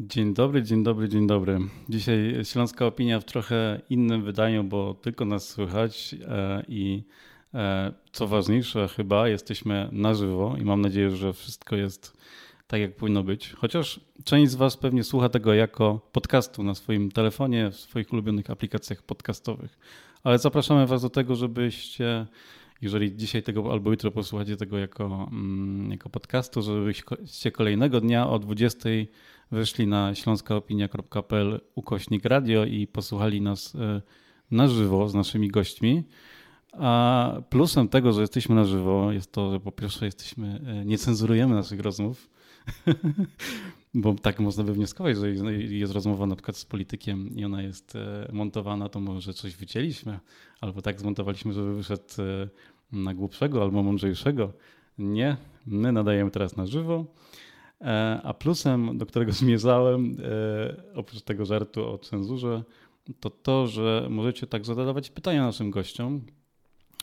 Dzień dobry, dzień dobry, dzień dobry. Dzisiaj Śląska Opinia w trochę innym wydaniu, bo tylko nas słychać e, i e, co ważniejsze chyba jesteśmy na żywo i mam nadzieję, że wszystko jest tak jak powinno być. Chociaż część z Was pewnie słucha tego jako podcastu na swoim telefonie, w swoich ulubionych aplikacjach podcastowych. Ale zapraszamy Was do tego, żebyście jeżeli dzisiaj tego albo jutro posłuchacie tego jako, mm, jako podcastu, żebyście kolejnego dnia o 20 weszli na śląskaopinia.pl ukośnik radio i posłuchali nas e, na żywo z naszymi gośćmi. A plusem tego, że jesteśmy na żywo, jest to, że po pierwsze jesteśmy, e, nie cenzurujemy naszych rozmów, bo tak można by wnioskować, że jest rozmowa na przykład z politykiem i ona jest e, montowana, to może coś wycięliśmy, albo tak zmontowaliśmy, żeby wyszedł na głupszego albo mądrzejszego. Nie, my nadajemy teraz na żywo. E, a plusem, do którego zmierzałem, e, oprócz tego żartu o cenzurze, to to, że możecie tak zadawać pytania naszym gościom,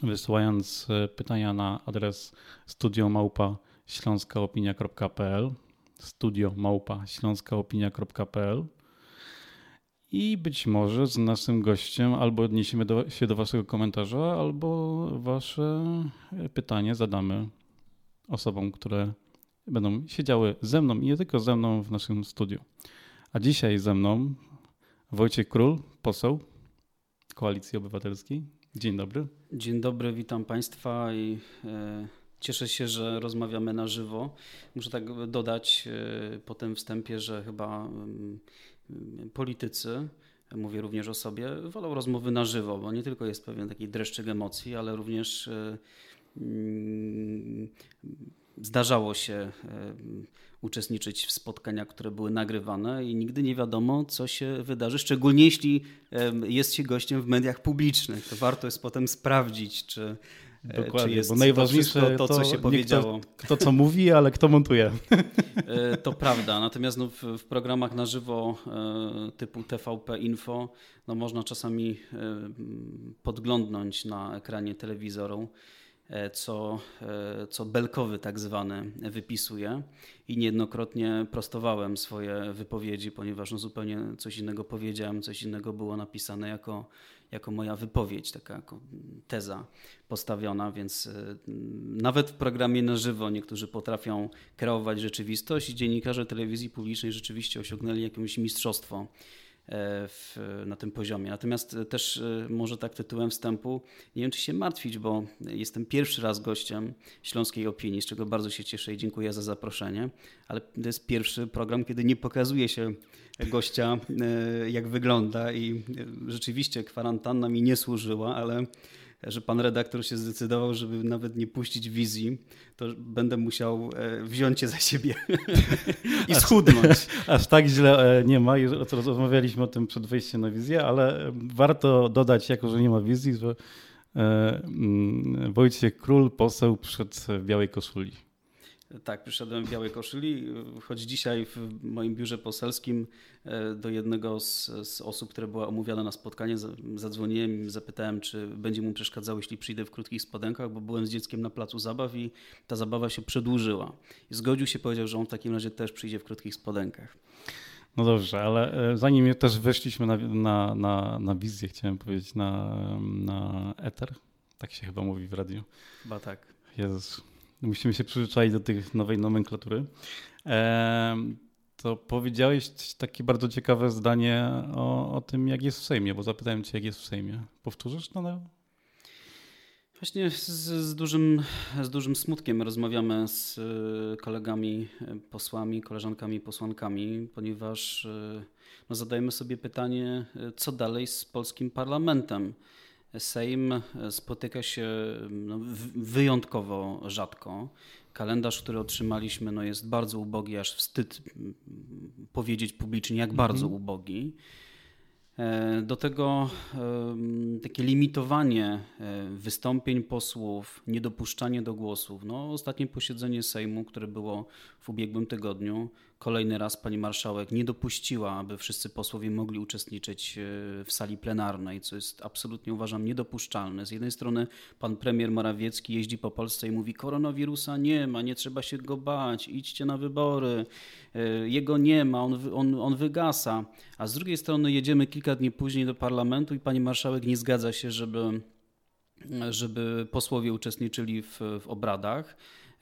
wysyłając e, pytania na adres studiomałpa śląskaopinia.pl studio małpa śląskaopinia.pl i być może z naszym gościem albo odniesiemy do, się do waszego komentarza, albo wasze pytanie zadamy osobom, które będą siedziały ze mną i nie tylko ze mną w naszym studiu. A dzisiaj ze mną Wojciech Król, poseł Koalicji Obywatelskiej. Dzień dobry. Dzień dobry, witam Państwa i e, cieszę się, że rozmawiamy na żywo. Muszę tak dodać e, po tym wstępie, że chyba e, politycy, mówię również o sobie, wolą rozmowy na żywo, bo nie tylko jest pewien taki dreszczyk emocji, ale również e, mm, Zdarzało się e, uczestniczyć w spotkaniach, które były nagrywane i nigdy nie wiadomo, co się wydarzy, szczególnie jeśli jest się gościem w mediach publicznych. To warto jest potem sprawdzić, czy, e, Dokładnie, czy jest bo najważniejsze to, to, co się powiedziało. Kto, kto, co mówi, ale kto montuje. E, to prawda, natomiast no, w, w, programach na żywo typu TVP Info no, można czasami podglądnąć na ekranie telewizoru co, e, co belkowy tak zwany wypisuje. I niejednokrotnie prostowałem swoje wypowiedzi, ponieważ no zupełnie coś innego powiedziałem, coś innego było napisane jako, jako moja wypowiedź, taka jako teza postawiona, więc e, nawet w programie na żywo niektórzy potrafią kreować rzeczywistość i dziennikarze telewizji publicznej rzeczywiście osiągnęli jakieś mistrzostwo E, w, na tym poziomie. Natomiast też e, może tak tytułem wstępu, nie wiem czy się martwić, bo jestem pierwszy raz gościem Śląskiej Opinii, z czego bardzo się cieszę i dziękuję za zaproszenie, ale to jest pierwszy program, kiedy nie pokazuje się gościa, e, jak wygląda i rzeczywiście kwarantanna mi nie służyła, ale że pan redaktor się zdecydował, żeby nawet nie puścić wizji, to będę musiał e, wziąć je za siebie i schudnąć. Aż, aż tak źle e, nie ma. Rozmawialiśmy o tym przed wejściem na wizję, ale warto dodać, jako że nie ma wizji, że e, mm, Wojciech Król, poseł, przyszedł w białej koszuli. Tak, przyszedłem w białej koszuli, choć dzisiaj w moim biurze poselskim e, do jednego z, z osób, które była omówiona na spotkanie, zadzwoniłem i zapytałem, czy będzie mu przeszkadzało, jeśli przyjdę w krótkich spodenkach, bo byłem z dzieckiem na placu zabaw i ta zabawa się przedłużyła. Zgodził się, powiedział, że on w takim razie też przyjdzie w krótkich spodenkach. No dobrze, ale e, zanim też weszliśmy na, na, na, na wizję, chciałem powiedzieć, na, na eter, tak się chyba mówi w radiu. Chyba tak. Jezus, musimy się przyzwyczaić do tej nowej nomenklatury. To powiedziałeś takie bardzo ciekawe zdanie o, o tym, jak jest w Sejmie, bo zapytałem cię, jak jest w Sejmie. Powtórzysz to? No? Właśnie z, z, dużym, z dużym smutkiem rozmawiamy z e, kolegami posłami, koleżankami posłankami, ponieważ e, no, zadajemy sobie pytanie, co dalej z polskim parlamentem. Sejm spotyka się no, wyjątkowo rzadko. Kalendarz, który otrzymaliśmy, no, jest bardzo ubogi, aż wstyd powiedzieć publicznie, jak mhm. bardzo ubogi. E, do tego takie limitowanie e, wystąpień posłów, niedopuszczanie do głosów. No, ostatnie posiedzenie Sejmu, które było w ubiegłym tygodniu, kolejny raz pani marszałek nie dopuściła, aby wszyscy posłowie mogli uczestniczyć w sali plenarnej, co jest absolutnie uważam niedopuszczalne. Z jednej strony pan premier Morawiecki jeździ po Polsce i mówi: Koronawirusa nie ma, nie trzeba się go bać, idźcie na wybory. Jego nie ma, on, on, on wygasa. A z drugiej strony jedziemy kilka dni później do parlamentu i pani marszałek nie zgadza się, żeby żeby posłowie uczestniczyli w, w obradach.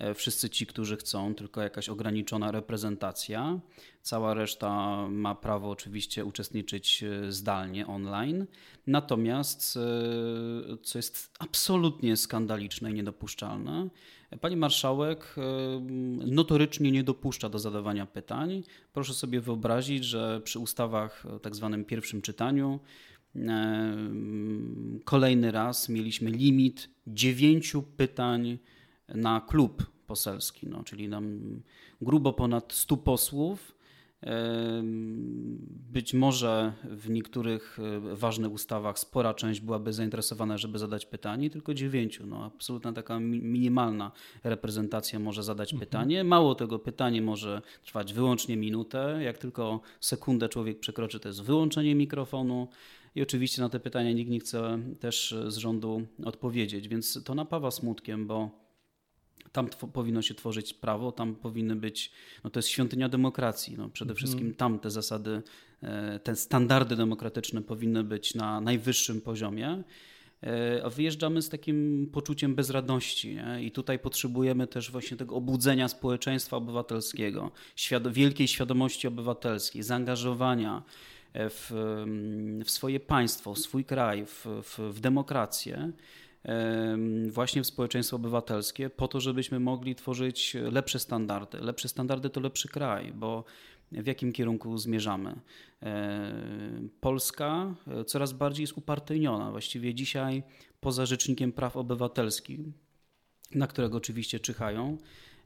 E, wszyscy ci, którzy chcą, tylko jakaś ograniczona reprezentacja. Cała reszta ma prawo oczywiście uczestniczyć e, zdalnie, online. Natomiast, e, co jest absolutnie skandaliczne i niedopuszczalne, pani marszałek notorycznie nie dopuszcza do zadawania pytań. Proszę sobie wyobrazić, że przy ustawach tak zwanym pierwszym czytaniu kolejny raz mieliśmy limit dziewięciu pytań na klub poselski, no, czyli nam grubo ponad 100 posłów. Być może w niektórych e, ważnych ustawach spora część byłaby zainteresowana, żeby zadać pytanie, tylko dziewięciu. No, absolutna taka minimalna reprezentacja może zadać mhm. pytanie. Mało tego, pytanie może trwać wyłącznie minutę. Jak tylko sekundę człowiek przekroczy, to jest wyłączenie mikrofonu. I oczywiście na te pytania nikt nie chce też z rządu odpowiedzieć, więc to napawa smutkiem, bo tam powinno się tworzyć prawo, tam powinny być, no to jest świątynia demokracji. No przede mhm. wszystkim tam te zasady, e, te standardy demokratyczne powinny być na najwyższym poziomie. E, a wyjeżdżamy z takim poczuciem bezradności. Nie? I tutaj potrzebujemy też właśnie tego obudzenia społeczeństwa obywatelskiego, świad wielkiej świadomości obywatelskiej, zaangażowania w, w swoje państwo, w swój kraj, w, w, w demokrację właśnie w społeczeństwo obywatelskie, po to, żebyśmy mogli tworzyć lepsze standardy. Lepsze standardy to lepszy kraj, bo w jakim kierunku zmierzamy? Polska e, coraz bardziej jest upartyjniona. Właściwie dzisiaj poza Rzecznikiem Praw Obywatelskich, na którego oczywiście czyhają,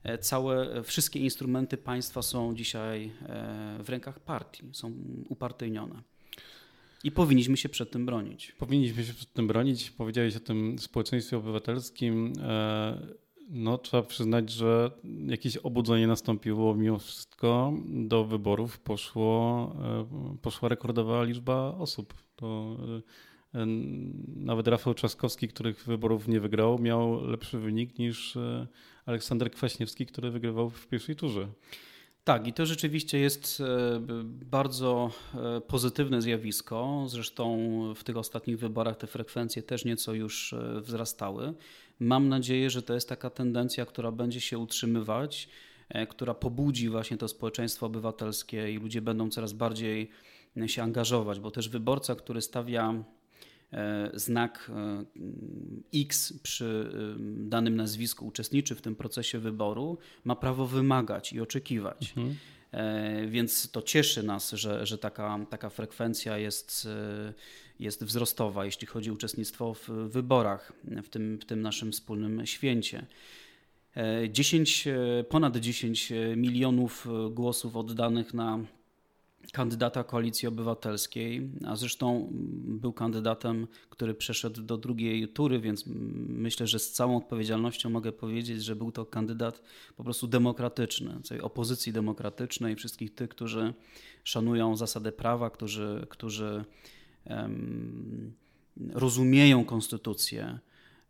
e, całe, wszystkie instrumenty państwa są dzisiaj e, w rękach partii, są upartyjnione. I powinniśmy się przed tym bronić. Powinniśmy się przed tym bronić. Powiedziałeś o tym społeczeństwie obywatelskim. E, no, trzeba przyznać, że jakieś obudzenie nastąpiło mimo wszystko. Do wyborów poszło, e, poszła rekordowa liczba osób. To e, nawet Rafał Trzaskowski, których wyborów nie wygrał, miał lepszy wynik niż Aleksander Kwaśniewski, który wygrywał w pierwszej turze. Tak, i to rzeczywiście jest e, bardzo e, pozytywne zjawisko. Zresztą w tych ostatnich wyborach te frekwencje też nieco już e, wzrastały. Mam nadzieję, że to jest taka tendencja, która będzie się utrzymywać, która pobudzi właśnie to społeczeństwo obywatelskie i ludzie będą coraz bardziej się angażować, bo też wyborca, który stawia znak e, X przy danym nazwisku uczestniczy w tym procesie wyboru, ma prawo wymagać i oczekiwać. Mhm. E, więc to cieszy nas, że, że taka, taka frekwencja jest, jest wzrostowa, jeśli chodzi o uczestnictwo w wyborach, w tym, w tym naszym wspólnym święcie. 10, ponad 10 milionów głosów oddanych na kandydata Koalicji Obywatelskiej, a zresztą był kandydatem, który przeszedł do drugiej tury, więc myślę, że z całą odpowiedzialnością mogę powiedzieć, że był to kandydat po prostu demokratyczny, tej opozycji demokratycznej, wszystkich tych, którzy szanują zasadę prawa, którzy, którzy um, rozumieją konstytucję,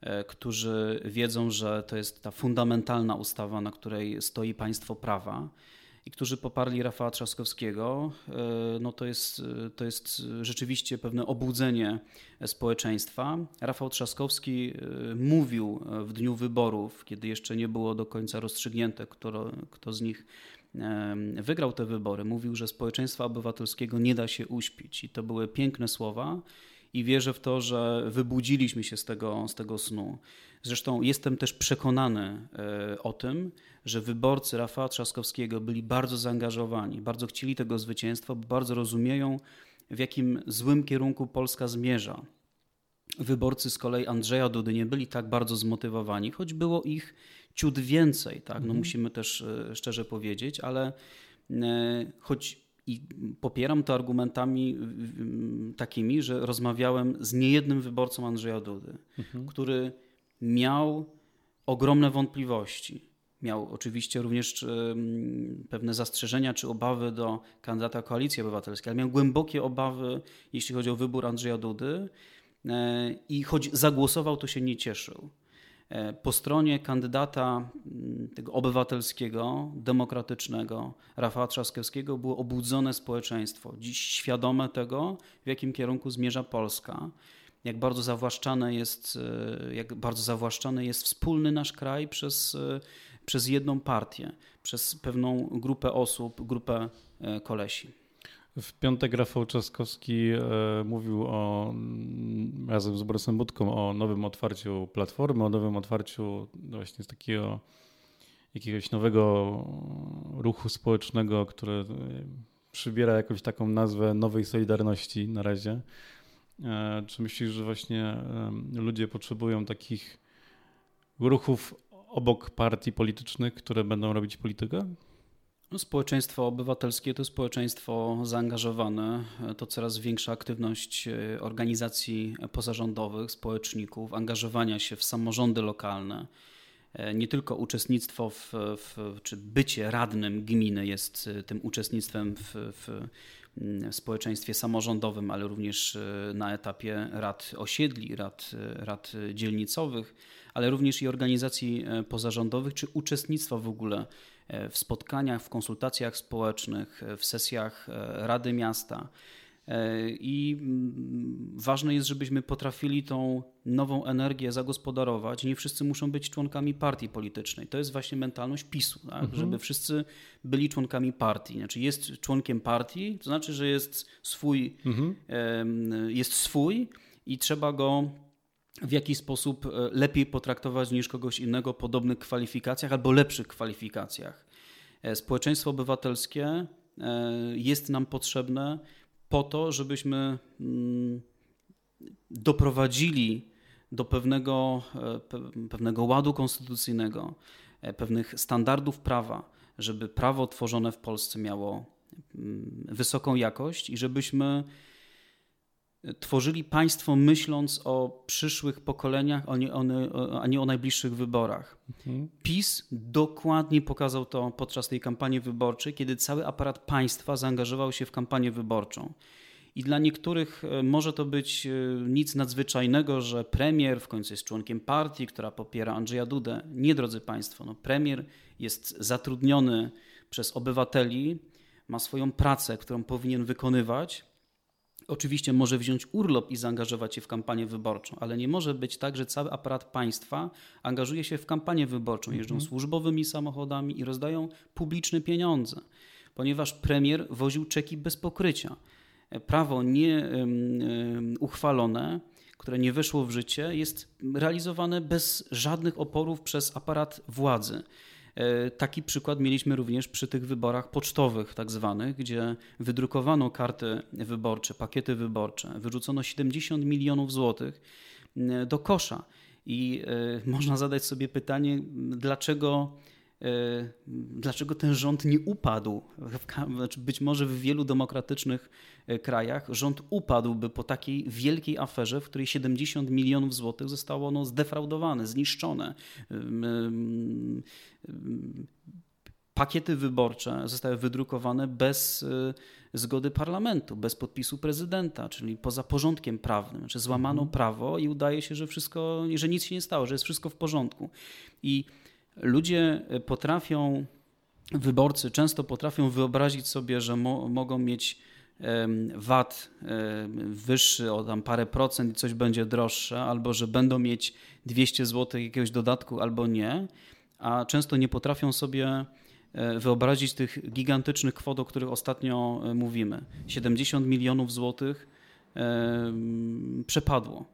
e, którzy wiedzą, że to jest ta fundamentalna ustawa, na której stoi państwo prawa i którzy poparli Rafała Trzaskowskiego, e, no to jest, to jest rzeczywiście pewne obudzenie społeczeństwa. Rafał Trzaskowski e, mówił w dniu wyborów, kiedy jeszcze nie było do końca rozstrzygnięte, kto, kto z nich e, wygrał te wybory, mówił, że społeczeństwa obywatelskiego nie da się uśpić. I to były piękne słowa i wierzę w to, że wybudziliśmy się z tego, z tego snu. Zresztą jestem też przekonany o tym, że wyborcy Rafała Trzaskowskiego byli bardzo zaangażowani, bardzo chcieli tego zwycięstwa, bo bardzo rozumieją, w jakim złym kierunku Polska zmierza. Wyborcy z kolei Andrzeja Dudy nie byli tak bardzo zmotywowani, choć było ich ciut więcej, tak? no mhm. musimy też e, szczerze powiedzieć, ale e, choć i popieram to argumentami takimi, że rozmawiałem z niejednym wyborcą Andrzeja Dudy, mhm. który miał ogromne wątpliwości miał oczywiście również pewne zastrzeżenia czy obawy do kandydata Koalicji Obywatelskiej, ale miał głębokie obawy, jeśli chodzi o wybór Andrzeja Dudy e, i choć zagłosował, to się nie cieszył. E, po stronie kandydata mm, tego obywatelskiego, demokratycznego Rafała Trzaskowskiego było obudzone społeczeństwo, dziś świadome tego, w jakim kierunku zmierza Polska jak bardzo zawłaszczane jest, e, jak bardzo zawłaszczany jest wspólny nasz kraj przez, przez jedną partię, przez pewną grupę osób, grupę e, kolesi. W piątek Rafał Trzaskowski mówił o, mm, razem z Borysem Budką o nowym otwarciu Platformy, o nowym otwarciu właśnie z takiego jakiegoś nowego ruchu społecznego, który przybiera jakąś taką nazwę nowej Solidarności na razie. E, czy myślisz, że właśnie ludzie potrzebują takich ruchów obok partii politycznych, które będą robić politykę? No, społeczeństwo obywatelskie to społeczeństwo zaangażowane, to coraz większa aktywność e, organizacji pozarządowych, społeczników, angażowania się w samorządy lokalne. E, nie tylko uczestnictwo w, w czy bycie radnym gminy jest tym uczestnictwem w, w społeczeństwie samorządowym, ale również e, na etapie rad osiedli, rad, e, rad dzielnicowych, ale również i organizacji e, pozarządowych, czy uczestnictwa w ogóle w spotkaniach, w konsultacjach społecznych, w sesjach Rady Miasta. E, I mm, ważne jest, żebyśmy potrafili tą nową energię zagospodarować. Nie wszyscy muszą być członkami partii politycznej. To jest właśnie mentalność PiSu, tak? mhm. żeby wszyscy byli członkami partii. Znaczy jest członkiem partii, to znaczy, że jest swój, mhm. jest swój i trzeba go w jakiś sposób e, lepiej potraktować niż kogoś innego podobnych kwalifikacjach albo lepszych kwalifikacjach. E, społeczeństwo obywatelskie jest nam potrzebne po to, żebyśmy mm, doprowadzili do pewnego, e, pewnego ładu konstytucyjnego, e, pewnych standardów prawa, żeby prawo tworzone w Polsce miało mm, wysoką jakość i żebyśmy tworzyli państwo myśląc o przyszłych pokoleniach, a nie, o najbliższych wyborach. Mhm. PiS dokładnie pokazał to podczas tej kampanii wyborczej, kiedy cały aparat państwa zaangażował się w kampanię wyborczą. I dla niektórych e, może to być e, nic nadzwyczajnego, że premier w końcu jest członkiem partii, która popiera Andrzeja Dudę. Nie, drodzy Państwo, no premier jest zatrudniony przez obywateli, ma swoją pracę, którą powinien wykonywać Oczywiście może wziąć urlop i zaangażować się w kampanię wyborczą, ale nie może być tak, że cały aparat państwa angażuje się w kampanię wyborczą, jeżdżą mhm. służbowymi samochodami i rozdają publiczne pieniądze, ponieważ premier woził czeki bez pokrycia. Prawo nie uchwalone, które nie weszło w życie, jest realizowane bez żadnych oporów przez aparat władzy. E, taki przykład mieliśmy również przy tych wyborach pocztowych, tak zwanych, gdzie wydrukowano karty wyborcze, pakiety wyborcze, wyrzucono 70 milionów złotych e, do kosza. I e, można zadać sobie pytanie, dlaczego dlaczego ten rząd nie upadł. Znaczy, być może w wielu demokratycznych e, krajach rząd upadłby po takiej wielkiej aferze, w której 70 milionów złotych zostało no, zdefraudowane, zniszczone. Pakiety wyborcze zostały wydrukowane bez e, zgody parlamentu, bez podpisu prezydenta, czyli poza porządkiem prawnym. Znaczy złamano mhm. prawo i udaje się, że wszystko, że nic się nie stało, że jest wszystko w porządku. I ludzie potrafią, wyborcy często potrafią wyobrazić sobie, że mo mogą mieć VAT wyższy o tam parę procent i coś będzie droższe, albo że będą mieć 200 zł jakiegoś dodatku, albo nie, a często nie potrafią sobie e, wyobrazić tych gigantycznych kwot, o których ostatnio e, mówimy. 70 milionów złotych przepadło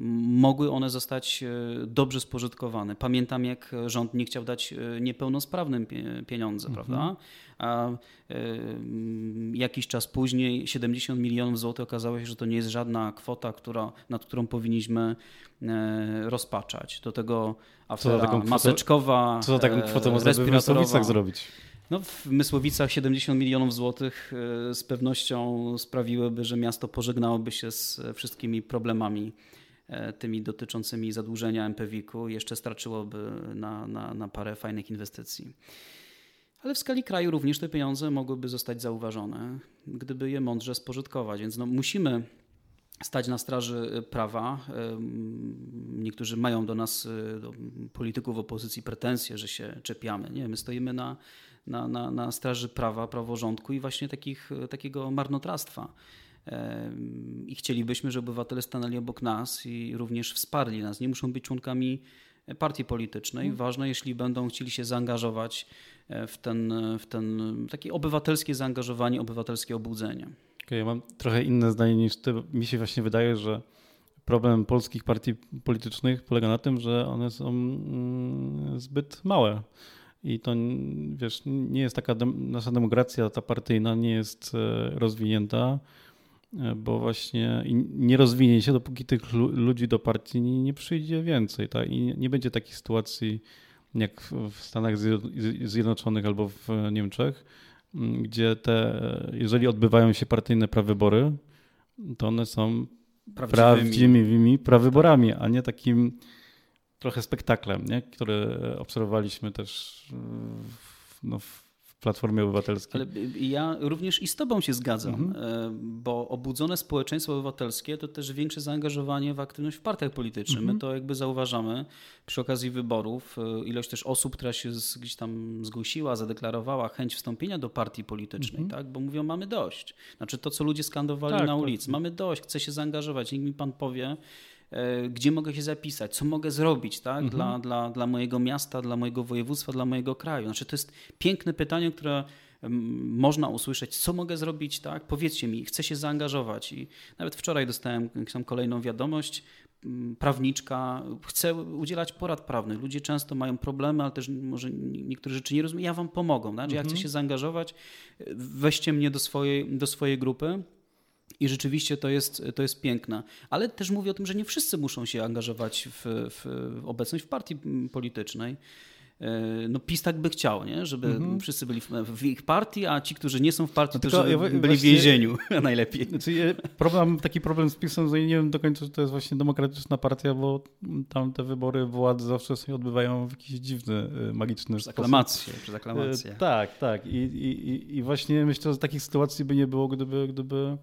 mogły one zostać e, dobrze spożytkowane. Pamiętam, jak rząd nie chciał dać e, niepełnosprawnym pieniądze, mhm. prawda? A e, jakiś czas później 70 milionów złotych okazało się, że to nie jest żadna kwota, która, nad którą powinniśmy rozpaczać. Do tego afera co kwotę, maseczkowa, Co za taką kwotę można by w Mysłowicach zrobić? No, w Mysłowicach 70 milionów złotych z pewnością sprawiłyby, że miasto pożegnałoby się z wszystkimi problemami tymi dotyczącymi zadłużenia MPWiK-u jeszcze starczyłoby na, na, na parę fajnych inwestycji. Ale w skali kraju również te pieniądze mogłyby zostać zauważone, gdyby je mądrze spożytkować. Więc no, musimy stać na straży prawa. Niektórzy mają do nas, do polityków opozycji, pretensje, że się czepiamy. Nie, my stoimy na, na, na, na straży prawa, praworządku i właśnie takich, takiego marnotrawstwa. I chcielibyśmy, żeby obywatele stanęli obok nas i również wsparli nas. Nie muszą być członkami partii politycznej. Mhm. Ważne, jeśli będą chcieli się zaangażować e, w ten, w ten takie obywatelskie zaangażowanie, obywatelskie obudzenie. Okay, ja mam trochę inne zdanie niż ty. Mi się właśnie wydaje, że problem polskich partii politycznych polega na tym, że one są mm, zbyt małe. I to, wiesz, nie jest taka, nasza demokracja, ta partyjna nie jest e, rozwinięta, bo właśnie nie rozwinie się, dopóki tych ludzi do partii nie, przyjdzie więcej. Tak? I nie będzie takich sytuacji jak w Stanach Zjednoczonych albo w Niemczech, gdzie te, jeżeli odbywają się partyjne prawybory, to one są prawdziwymi, prawdziwymi prawyborami, a nie takim trochę spektaklem, nie? który obserwowaliśmy też w, no, w Platformie Obywatelskiej. Ale ja również i z Tobą się zgadzam, mhm. E, bo obudzone społeczeństwo obywatelskie to też większe zaangażowanie w aktywność w partiach politycznych. Mhm. My to jakby zauważamy przy okazji wyborów. E, ilość też osób, która się gdzieś tam zgłosiła, zadeklarowała chęć wstąpienia do partii politycznej, mhm. tak? bo mówią, mamy dość. Znaczy to, co ludzie skandowali tak, na ulicy, tak. mamy dość, chcę się zaangażować. Niech mi Pan powie, gdzie mogę się zapisać, co mogę zrobić tak? Mhm. dla, dla, dla mojego miasta, dla mojego województwa, dla mojego kraju. Znaczy, to jest piękne pytanie, które można usłyszeć, co mogę zrobić, tak? Powiedzcie mi, chcę się zaangażować. I nawet wczoraj dostałem kolejną wiadomość. Prawniczka chce udzielać porad prawnych. Ludzie często mają problemy, ale też może niektóre rzeczy nie rozumieją. Ja wam pomogę. Tak? Ja chcę mhm. się zaangażować, weźcie mnie do swojej, do swojej grupy. I rzeczywiście to jest, to jest piękne. Ale też mówię o tym, że nie wszyscy muszą się angażować w, w obecność w partii politycznej. E, no PiS tak by chciał, nie? żeby mhm. wszyscy byli w, w, ich partii, a ci, którzy nie są w partii, no to ja, byli w więzieniu najlepiej. Znaczy, problem, taki problem z PiSem, że nie wiem do końca, czy to jest właśnie demokratyczna partia, bo tam te wybory władzy zawsze się odbywają w jakiś dziwny, y, magiczny przez aklamację, Przez aklamację. E, tak, tak. I, i, I właśnie myślę, że takich sytuacji by nie było, gdyby, gdyby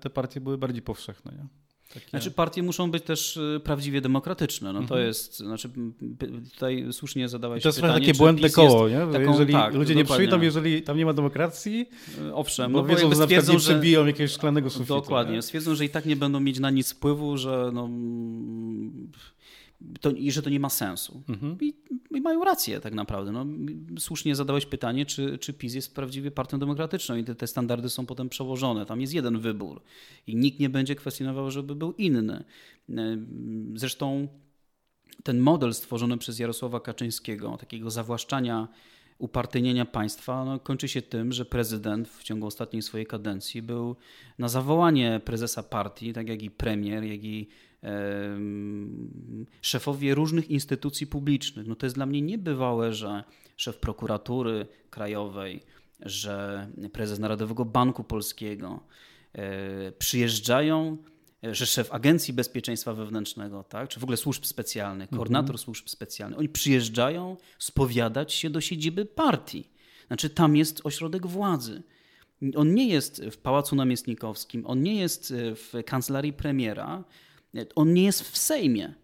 te partie były bardziej powszechne. Nie? Takie... Znaczy partie muszą być też e, prawdziwie demokratyczne. No to mhm. jest, znaczy tutaj słusznie zadałeś pytanie. To jest takie błędne koło, nie? Taką, jeżeli tak, ludzie nie przyjdą, jeżeli tam nie ma demokracji, e, owszem, bo, bo wiedzą, że na przykład nie przebiją jakiegoś szklanego sufitu. Dokładnie, nie? stwierdzą, że i tak nie będą mieć na nic wpływu, że no, to, i że to nie ma sensu. Mhm. I, I, mają rację tak naprawdę. No, słusznie zadałeś pytanie, czy, czy PiS jest prawdziwie partią demokratyczną i te, te, standardy są potem przełożone. Tam jest jeden wybór i nikt nie będzie kwestionował, żeby był inny. E, zresztą ten model stworzony przez Jarosława Kaczyńskiego, takiego zawłaszczania upartyjnienia państwa no, kończy się tym, że prezydent w ciągu ostatniej swojej kadencji był na zawołanie prezesa partii, tak jak i premier, jak i szefowie różnych instytucji publicznych. No to jest dla mnie niebywałe, że szef prokuratury krajowej, że prezes Narodowego Banku Polskiego e, przyjeżdżają, e, że szef Agencji Bezpieczeństwa Wewnętrznego, tak, czy w ogóle służb specjalnych, mhm. koordynator mhm. służb specjalnych, oni przyjeżdżają spowiadać się do siedziby partii. Znaczy tam jest ośrodek władzy. On nie jest w Pałacu Namiestnikowskim, on nie jest w kancelarii premiera, on nie jest w Sejmie.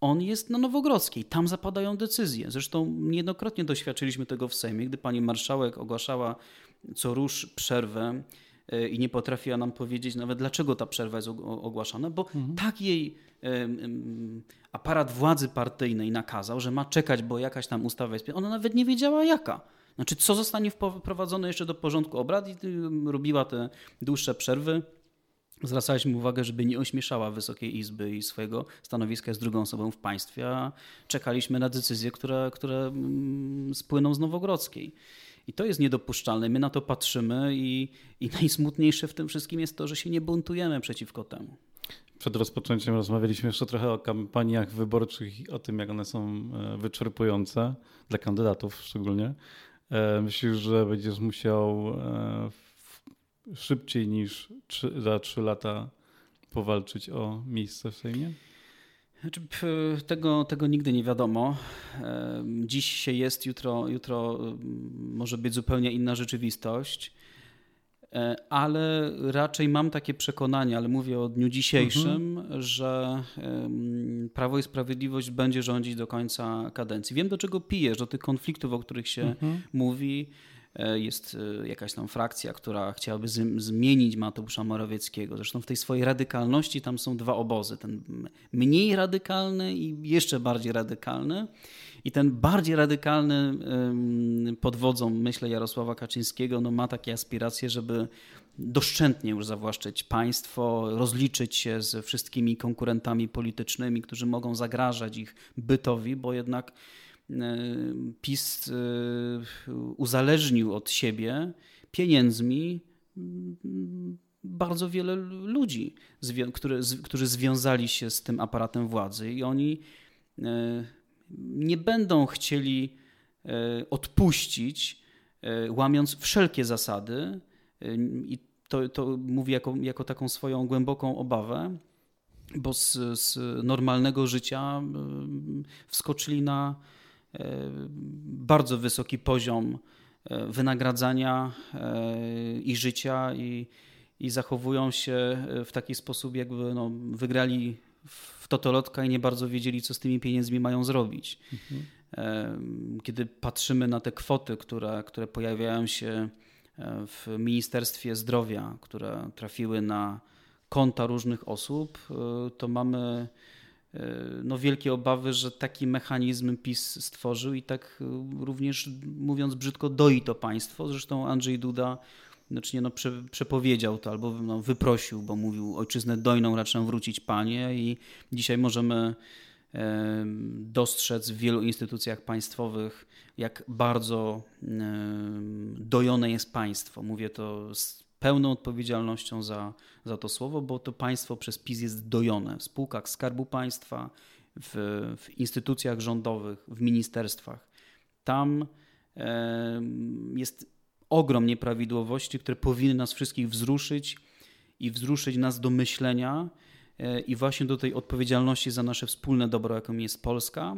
On jest na Nowogrodzkiej. Tam zapadają decyzje. Zresztą niejednokrotnie doświadczyliśmy tego w Sejmie, gdy pani marszałek ogłaszała co rusz przerwę e, i nie potrafiła nam powiedzieć nawet, dlaczego ta przerwa jest ogłaszana, bo mhm. tak jej aparat władzy partyjnej nakazał, że ma czekać, bo jakaś tam ustawa jest. Ona nawet nie wiedziała jaka. Znaczy, co zostanie wprowadzone jeszcze do porządku obrad i robiła te dłuższe przerwy zwracaliśmy uwagę, żeby nie ośmieszała Wysokiej Izby i swojego stanowiska z drugą osobą w państwie, a czekaliśmy na decyzje, które, które mm, spłyną z Nowogrodzkiej. I to jest niedopuszczalne. My na to patrzymy i, i najsmutniejsze w tym wszystkim jest to, że się nie buntujemy przeciwko temu. Przed rozpoczęciem rozmawialiśmy jeszcze trochę o kampaniach wyborczych i o tym, jak one są e, wyczerpujące dla kandydatów szczególnie. E, myślisz, że będziesz musiał e, szybciej niż 3, za 3 lata powalczyć o miejsce w Sejmie? Znaczy, tego, tego nigdy nie wiadomo. Dziś się jest, jutro, jutro może być zupełnie inna rzeczywistość. E, ale raczej mam takie przekonanie, ale mówię o dniu dzisiejszym, mhm. że Prawo i Sprawiedliwość będzie rządzić do końca kadencji. Wiem, do czego pijesz, do tych konfliktów, o których się mhm. mówi. E, jest e, jakaś tam frakcja, która chciałaby zmienić Mateusza Morawieckiego. Zresztą w tej swojej radykalności tam są dwa obozy. Ten mniej radykalny i jeszcze bardziej radykalny. I ten bardziej radykalny pod wodzą, myślę, Jarosława Kaczyńskiego, no ma takie aspiracje, żeby doszczętnie już zawłaszczyć państwo, rozliczyć się ze wszystkimi konkurentami politycznymi, którzy mogą zagrażać ich bytowi, bo jednak PiS e, uzależnił od siebie pieniędzmi mm, bardzo wiele ludzi, którzy związali się z tym aparatem władzy i oni e, nie będą chcieli e, odpuścić, e, łamiąc wszelkie zasady. E, I to, to mówię jako, jako taką swoją głęboką obawę, bo z, z normalnego życia wskoczyli na bardzo wysoki poziom wynagradzania i życia i, i zachowują się w taki sposób, jakby no, wygrali w totolotka i nie bardzo wiedzieli, co z tymi pieniędzmi mają zrobić. Mhm. Kiedy patrzymy na te kwoty, które, które pojawiają się e, w Ministerstwie Zdrowia, które trafiły na konta różnych osób, e, to mamy e, no, wielkie obawy, że taki mechanizm PiS stworzył i tak również, mówiąc brzydko, doi to państwo. Zresztą Andrzej Duda znaczy no, prze, przepowiedział to albo no, wyprosił, bo mówił ojczyznę dojną raczę wrócić panie i dzisiaj możemy e, dostrzec w wielu instytucjach państwowych, jak bardzo e, dojone jest państwo. Mówię to z pełną odpowiedzialnością za, za to słowo, bo to państwo przez PiS jest dojone w spółkach Skarbu Państwa, w, w instytucjach rządowych, w ministerstwach. Tam e, jest ogrom nieprawidłowości, które powinny nas wszystkich wzruszyć i wzruszyć nas do myślenia e, i właśnie do tej odpowiedzialności za nasze wspólne dobro, jaką jest Polska.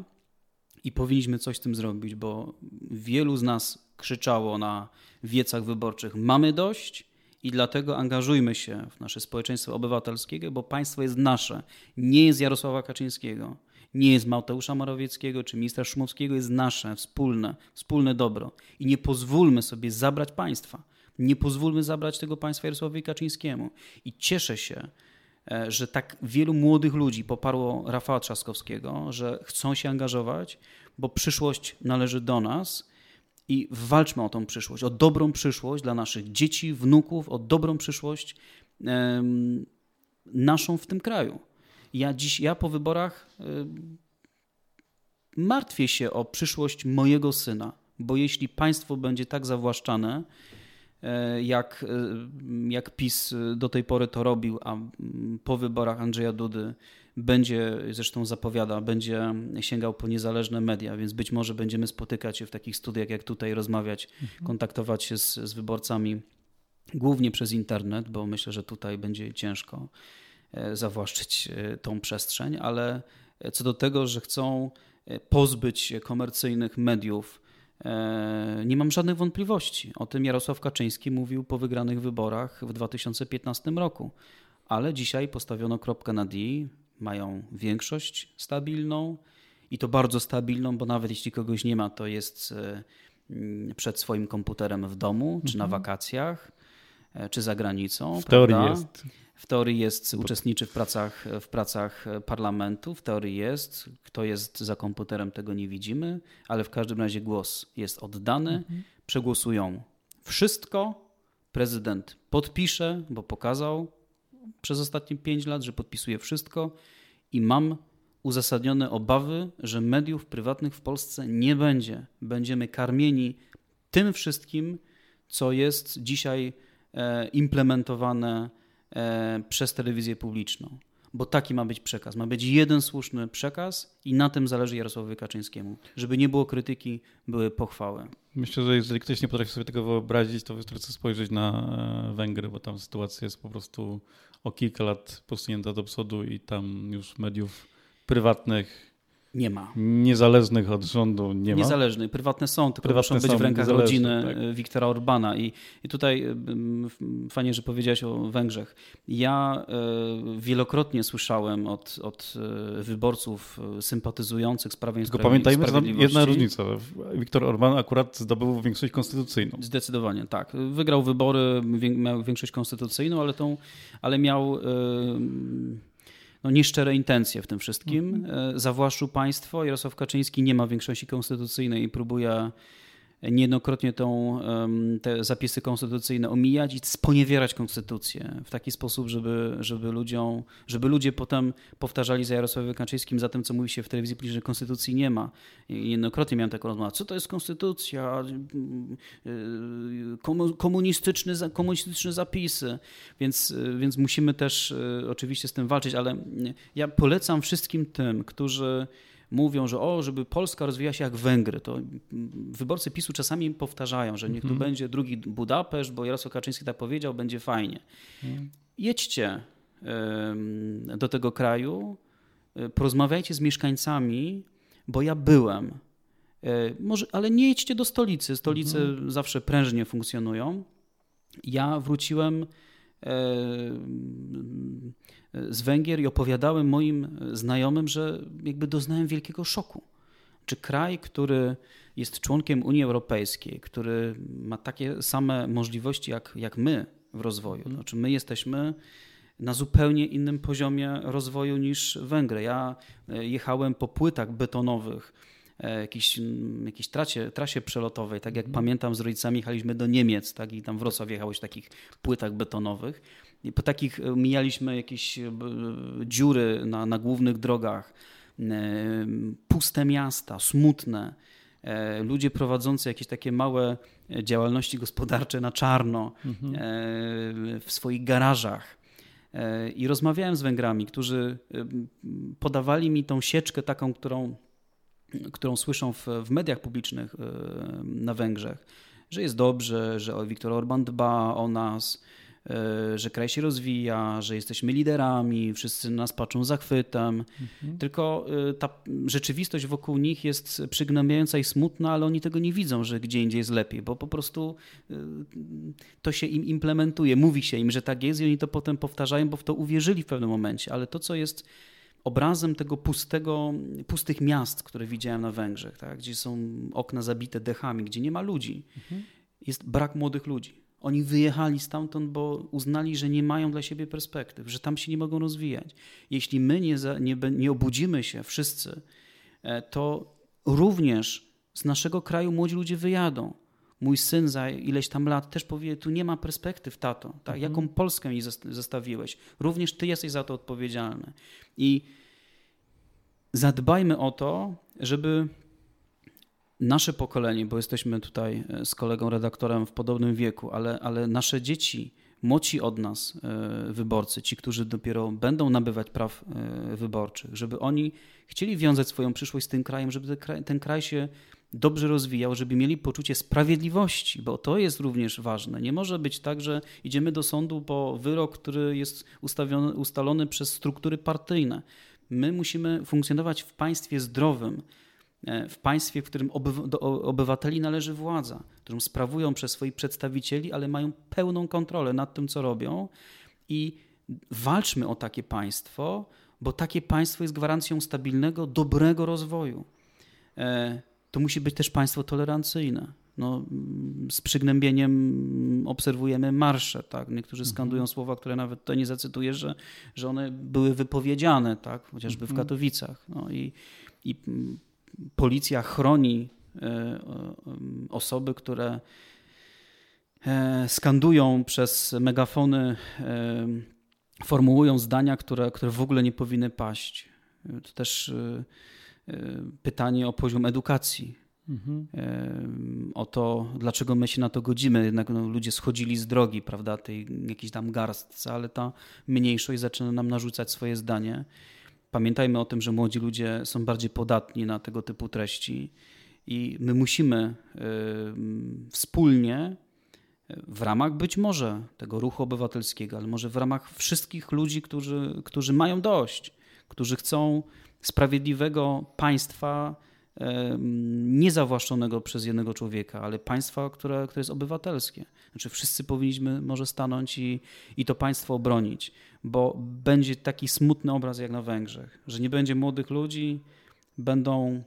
I powinniśmy coś z tym zrobić, bo wielu z nas krzyczało na wiecach wyborczych: Mamy dość, i dlatego angażujmy się w nasze społeczeństwo obywatelskie, bo państwo jest nasze, nie jest Jarosława Kaczyńskiego nie jest Mateusza Morawieckiego czy ministra Szumowskiego, jest nasze, wspólne, wspólne dobro. I nie pozwólmy sobie zabrać państwa. Nie pozwólmy zabrać tego państwa Jarosławowi Kaczyńskiemu. I cieszę się, e, że tak wielu młodych ludzi poparło Rafała Trzaskowskiego, że chcą się angażować, bo przyszłość należy do nas i walczmy o tą przyszłość, o dobrą przyszłość dla naszych dzieci, wnuków, o dobrą przyszłość naszą w tym kraju. Ja dziś, ja po wyborach martwię się o przyszłość mojego syna, bo jeśli państwo będzie tak zawłaszczane, y, jak, y, jak PiS do tej pory to robił, a mm, po wyborach Andrzeja Dudy będzie, zresztą zapowiada, będzie sięgał po niezależne media, więc być może będziemy spotykać się w takich studiach jak tutaj, rozmawiać, mhm. kontaktować się z, z wyborcami głównie przez internet, bo myślę, że tutaj będzie ciężko. E, zawłaszczyć e, tą przestrzeń, ale co do tego, że chcą e, pozbyć się komercyjnych mediów, nie mam żadnych wątpliwości. O tym Jarosław Kaczyński mówił po wygranych wyborach w 2015 roku. Ale dzisiaj postawiono kropkę na D, mają większość stabilną i to bardzo stabilną, bo nawet jeśli kogoś nie ma, to jest przed swoim komputerem w domu, czy na mhm. wakacjach, czy za granicą. W teorii jest w teorii jest, uczestniczy w pracach, w pracach parlamentu, w teorii jest. Kto jest za komputerem, tego nie widzimy, ale w każdym razie głos jest oddany. Mhm. Przegłosują wszystko. Prezydent podpisze, bo pokazał przez ostatnie pięć lat, że podpisuje wszystko i mam uzasadnione obawy, że mediów prywatnych w Polsce nie będzie. Będziemy karmieni tym wszystkim, co jest dzisiaj e, implementowane E, przez telewizję publiczną. bo taki ma być przekaz. Ma być jeden słuszny przekaz i na tym zależy Jarosławowi Kaczyńskiemu. Żeby nie było krytyki, były pochwały. Myślę, że jeżeli ktoś nie potrafi sobie tego wyobrazić, to wystarczy spojrzeć na e, Węgry, bo tam sytuacja jest po prostu o kilka lat posunięta do przodu i tam już mediów prywatnych nie ma. Niezależnych od rządu nie ma. Niezależnych, prywatne są, tylko prywatne muszą być w rękach rodziny tak. Wiktora Orbana. I, I tutaj fajnie, że powiedziałeś o Węgrzech. Ja e, wielokrotnie słyszałem od, od e, wyborców e, sympatyzujących z Prawem Tylko pamiętajmy, że jedna różnica. Wiktor Orban akurat zdobył większość konstytucyjną. Zdecydowanie, tak. Wygrał wybory, miał większość konstytucyjną, ale, tą, ale miał no, nieszczere intencje w tym wszystkim. Mhm. Zawłaszczył państwo. Jarosław Kaczyński nie ma większości konstytucyjnej i próbuje niejednokrotnie tą, te zapisy konstytucyjne omijać i sponiewierać konstytucję w taki sposób, żeby, żeby, ludziom, żeby ludzie potem powtarzali za Jarosławem Kaczyńskim za tym, co mówi się w telewizji że konstytucji nie ma. I jednokrotnie miałem taką rozmowę, co to jest konstytucja, komunistyczne, komunistyczne zapisy, więc, więc musimy też e, oczywiście z tym walczyć, ale ja polecam wszystkim tym, którzy mówią, że o, żeby Polska rozwijała się jak Węgry, to wyborcy PiSu czasami powtarzają, że niech tu mhm. będzie drugi Budapeszt, bo Jarosław Kaczyński tak powiedział, będzie fajnie. Mhm. Jedźcie do tego kraju, e, porozmawiajcie z mieszkańcami, bo ja byłem. E, może, ale nie jedźcie do stolicy. Stolice mhm. zawsze prężnie funkcjonują. Ja wróciłem z Węgier i opowiadałem moim znajomym, że jakby doznałem wielkiego szoku. Czy kraj, który jest członkiem Unii Europejskiej, który ma takie same możliwości jak, jak my w rozwoju, to znaczy my jesteśmy na zupełnie innym poziomie rozwoju niż Węgry. Ja e, jechałem po płytach betonowych, e, jakiejś, jakiejś trasie, trasie przelotowej, tak jak pamiętam z rodzicami jechaliśmy do Niemiec, tak i tam Wrocław jechałeś w takich płytach betonowych po takich e, mijaliśmy jakieś e, dziury na, na głównych drogach, e, puste miasta, smutne, ludzie prowadzący jakieś takie małe działalności gospodarcze na czarno mhm. w swoich garażach. I rozmawiałem z Węgrami, którzy podawali mi tą sieczkę taką, którą, którą słyszą w, w mediach publicznych na Węgrzech, że jest dobrze, że Viktor Orban dba o nas, E, że kraj się rozwija, że jesteśmy liderami, wszyscy nas patrzą zachwytem. Mhm. Tylko e, ta rzeczywistość wokół nich jest przygnębiająca i smutna, ale oni tego nie widzą, że gdzie indziej jest lepiej, bo po prostu to się im implementuje. Mówi się im, że tak jest i oni to potem powtarzają, bo w to uwierzyli w pewnym momencie. Ale to, co jest obrazem tego pustego, pustych miast, które widziałem na Węgrzech, tak? gdzie są okna zabite dechami, gdzie nie ma ludzi, mhm. jest brak młodych ludzi oni wyjechali stamtąd, bo uznali, że nie mają dla siebie perspektyw, że tam się nie mogą rozwijać. Jeśli my nie, za, nie, nie obudzimy się wszyscy, e, to również z naszego kraju młodzi ludzie wyjadą. Mój syn za ileś tam lat też powie, tu nie ma perspektyw, tato. Tak? Mhm. Jaką Polskę mi zostawiłeś? Również ty jesteś za to odpowiedzialny. I zadbajmy o to, żeby nasze pokolenie, bo jesteśmy tutaj e, z kolegą redaktorem w podobnym wieku, ale, ale nasze dzieci, młodsi od nas e, wyborcy, ci, którzy dopiero będą nabywać praw e, wyborczych, żeby oni chcieli wiązać swoją przyszłość z tym krajem, żeby ten kraj, ten kraj się dobrze rozwijał, żeby mieli poczucie sprawiedliwości, bo to jest również ważne. Nie może być tak, że idziemy do sądu po wyrok, który jest ustalony przez struktury partyjne. My musimy funkcjonować w państwie zdrowym, E, w państwie, w którym do obywateli należy władza, którą sprawują przez swoich przedstawicieli, ale mają pełną kontrolę nad tym, co robią. I walczmy o takie państwo, bo takie państwo jest gwarancją stabilnego, dobrego rozwoju. E, to musi być też państwo tolerancyjne. No, z przygnębieniem obserwujemy marsze. Tak? Niektórzy mhm. skandują mhm. słowa, które nawet to nie zacytuję, że, że one były wypowiedziane, tak? chociażby mhm. w Katowicach. No i, i policja chroni e, e, osoby, które e, skandują przez megafony, formułują zdania, które, które w ogóle nie powinny paść. To też pytanie o poziom edukacji. Mhm. O to, dlaczego my się na to godzimy. Jednak no, ludzie schodzili z drogi, prawda, tej jakiejś tam garstce, ale ta mniejszość zaczyna nam narzucać swoje zdanie. Pamiętajmy o tym, że młodzi ludzie są bardziej podatni na tego typu treści i my musimy wspólnie w ramach być może tego ruchu obywatelskiego, ale może w ramach wszystkich ludzi, którzy, którzy mają dość, którzy chcą sprawiedliwego państwa, niezawłaszczonego przez jednego człowieka, ale państwa, które, które jest obywatelskie. Znaczy wszyscy powinniśmy może stanąć i, i to państwo obronić, bo będzie taki smutny obraz jak na Węgrzech, że nie będzie młodych ludzi, będą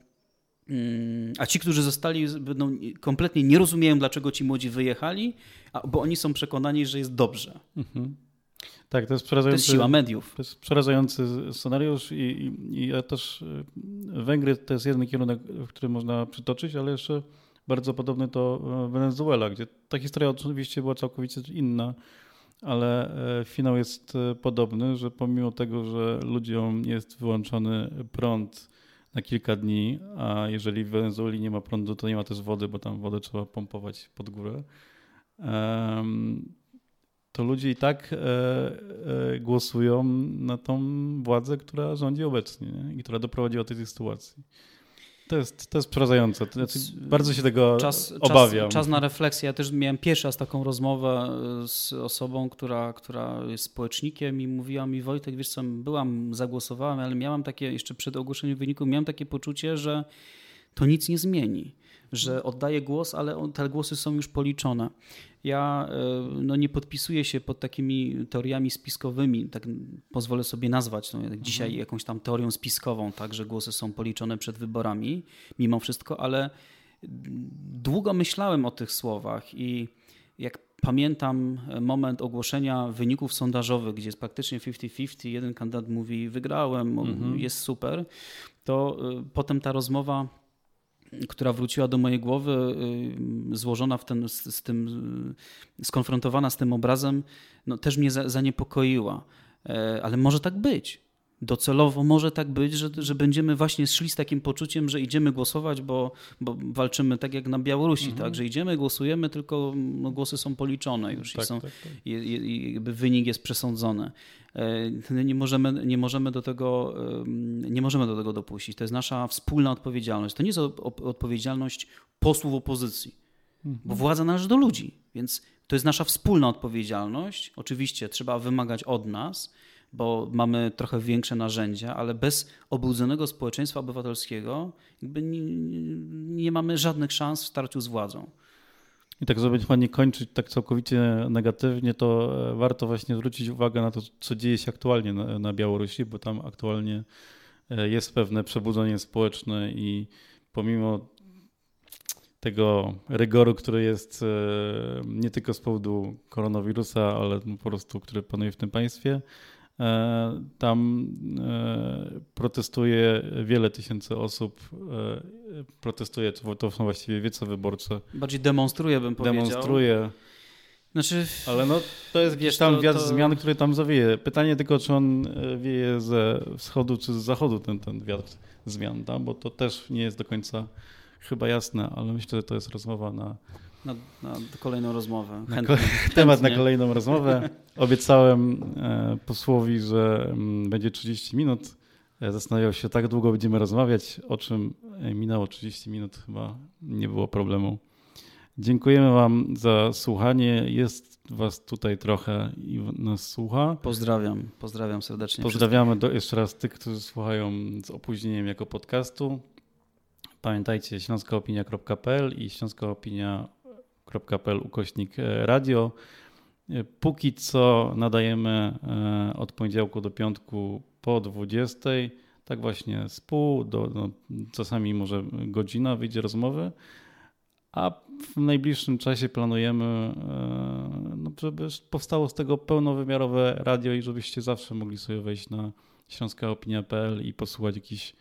mm, a ci, którzy zostali, będą kompletnie nie rozumieją, dlaczego ci młodzi wyjechali, bo oni są przekonani, że jest dobrze. Mhm. Tak, to jest przerażający. To jest siła mediów. To jest przerażający scenariusz i, i, i ja też y, Węgry to jest jeden kierunek, w którym można przytoczyć, ale jeszcze bardzo podobny to e, Wenezuela, gdzie ta historia oczywiście była całkowicie inna, ale e, finał jest e, podobny, że pomimo tego, że ludziom jest wyłączony prąd na kilka dni, a jeżeli w Wenezueli nie ma prądu, to nie ma też wody, bo tam wodę trzeba pompować pod górę to ludzie i tak e, e, głosują na tą władzę, która rządzi obecnie nie? i która doprowadziła do tej sytuacji. To jest, to jest przerażające. Znaczy, bardzo się tego czas, obawiam. Czas, czas, na refleksję. Ja też miałem pierwszy raz taką rozmowę z osobą, która, która jest społecznikiem i mówiła mi Wojtek, wiesz co, byłam, zagłosowałem, ale miałam takie, jeszcze przed ogłoszeniem wyniku, miałam takie poczucie, że to nic nie zmieni że oddaję głos, ale te głosy są już policzone. Ja e, no, nie podpisuję się pod takimi teoriami spiskowymi, tak pozwolę sobie nazwać no, dzisiaj mhm. jakąś tam teorią spiskową, tak, że głosy są policzone przed wyborami, mimo wszystko, ale długo myślałem o tych słowach i jak pamiętam moment ogłoszenia wyników sondażowych, gdzie jest praktycznie 50-50, jeden kandydat mówi wygrałem, mhm. jest super, to e, potem ta rozmowa która wróciła do mojej głowy, y, złożona w ten, z, z tym, y, skonfrontowana z tym obrazem, no, też mnie zaniepokoiła. E, ale może tak być docelowo może tak być, że, że będziemy właśnie szli z takim poczuciem, że idziemy głosować, bo, bo walczymy tak jak na Białorusi, mhm. tak, że idziemy, głosujemy, tylko no, głosy są policzone już tak, i, są, tak, tak. I, i, jakby wynik jest przesądzony. E, nie możemy, nie, możemy do tego, nie możemy do tego dopuścić. To jest nasza wspólna odpowiedzialność. To nie jest odpowiedzialność posłów opozycji, mhm. bo władza należy do ludzi, więc to jest nasza wspólna odpowiedzialność. Oczywiście trzeba wymagać od nas, bo mamy trochę większe narzędzia, ale bez obudzonego społeczeństwa obywatelskiego jakby nie, nie mamy żadnych szans w starciu z władzą. I tak, żeby chyba nie kończyć tak całkowicie negatywnie, to e, warto właśnie zwrócić uwagę na to, co dzieje się aktualnie na, na Białorusi, bo tam aktualnie e, jest pewne przebudzenie społeczne i pomimo tego rygoru, który jest e, nie tylko z powodu koronawirusa, ale po prostu, który panuje w tym państwie, tam e, protestuje wiele tysięcy osób. E, protestuje, to są właściwie wiece wyborcze. Bardziej demonstruje, bym powiedział. Demonstruje. Znaczy, Ale no, to jest gdzieś tam to, wiatr to... zmian, który tam zawieje. Pytanie tylko, czy on wieje ze wschodu, czy z zachodu ten, ten wiatr zmian, tam, bo to też nie jest do końca chyba jasne, ale myślę, że to jest rozmowa na na, na kolejną rozmowę. Na ko temat na kolejną rozmowę. Obiecałem e, posłowi, że mm, będzie 30 minut. E, zastanawiał się, tak długo będziemy rozmawiać, o czym e, minęło 30 minut, chyba nie było problemu. Dziękujemy Wam za słuchanie. Jest Was tutaj trochę i nas słucha. Pozdrawiam, pozdrawiam serdecznie. Pozdrawiamy do, jeszcze raz tych, którzy słuchają z opóźnieniem jako podcastu. Pamiętajcie śląskaopinia.pl i śląskaopinia pl ukośnik e, radio. E, póki co nadajemy e, od poniedziałku do piątku po 20. Tak właśnie z pół do no, czasami może godzina wyjdzie rozmowy. A w najbliższym czasie planujemy, no, żeby powstało z tego pełnowymiarowe radio i żebyście zawsze mogli sobie wejść na śląskaopinia.pl i posłuchać jakichś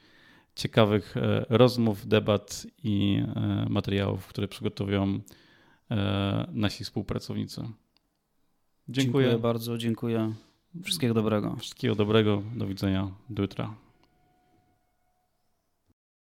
ciekawych rozmów, debat i materiałów, które przygotowują nasi współpracownicy. Dziękuję. dziękuję bardzo, dziękuję. Wszystkiego dobrego. Wszystkiego dobrego, do widzenia do jutra.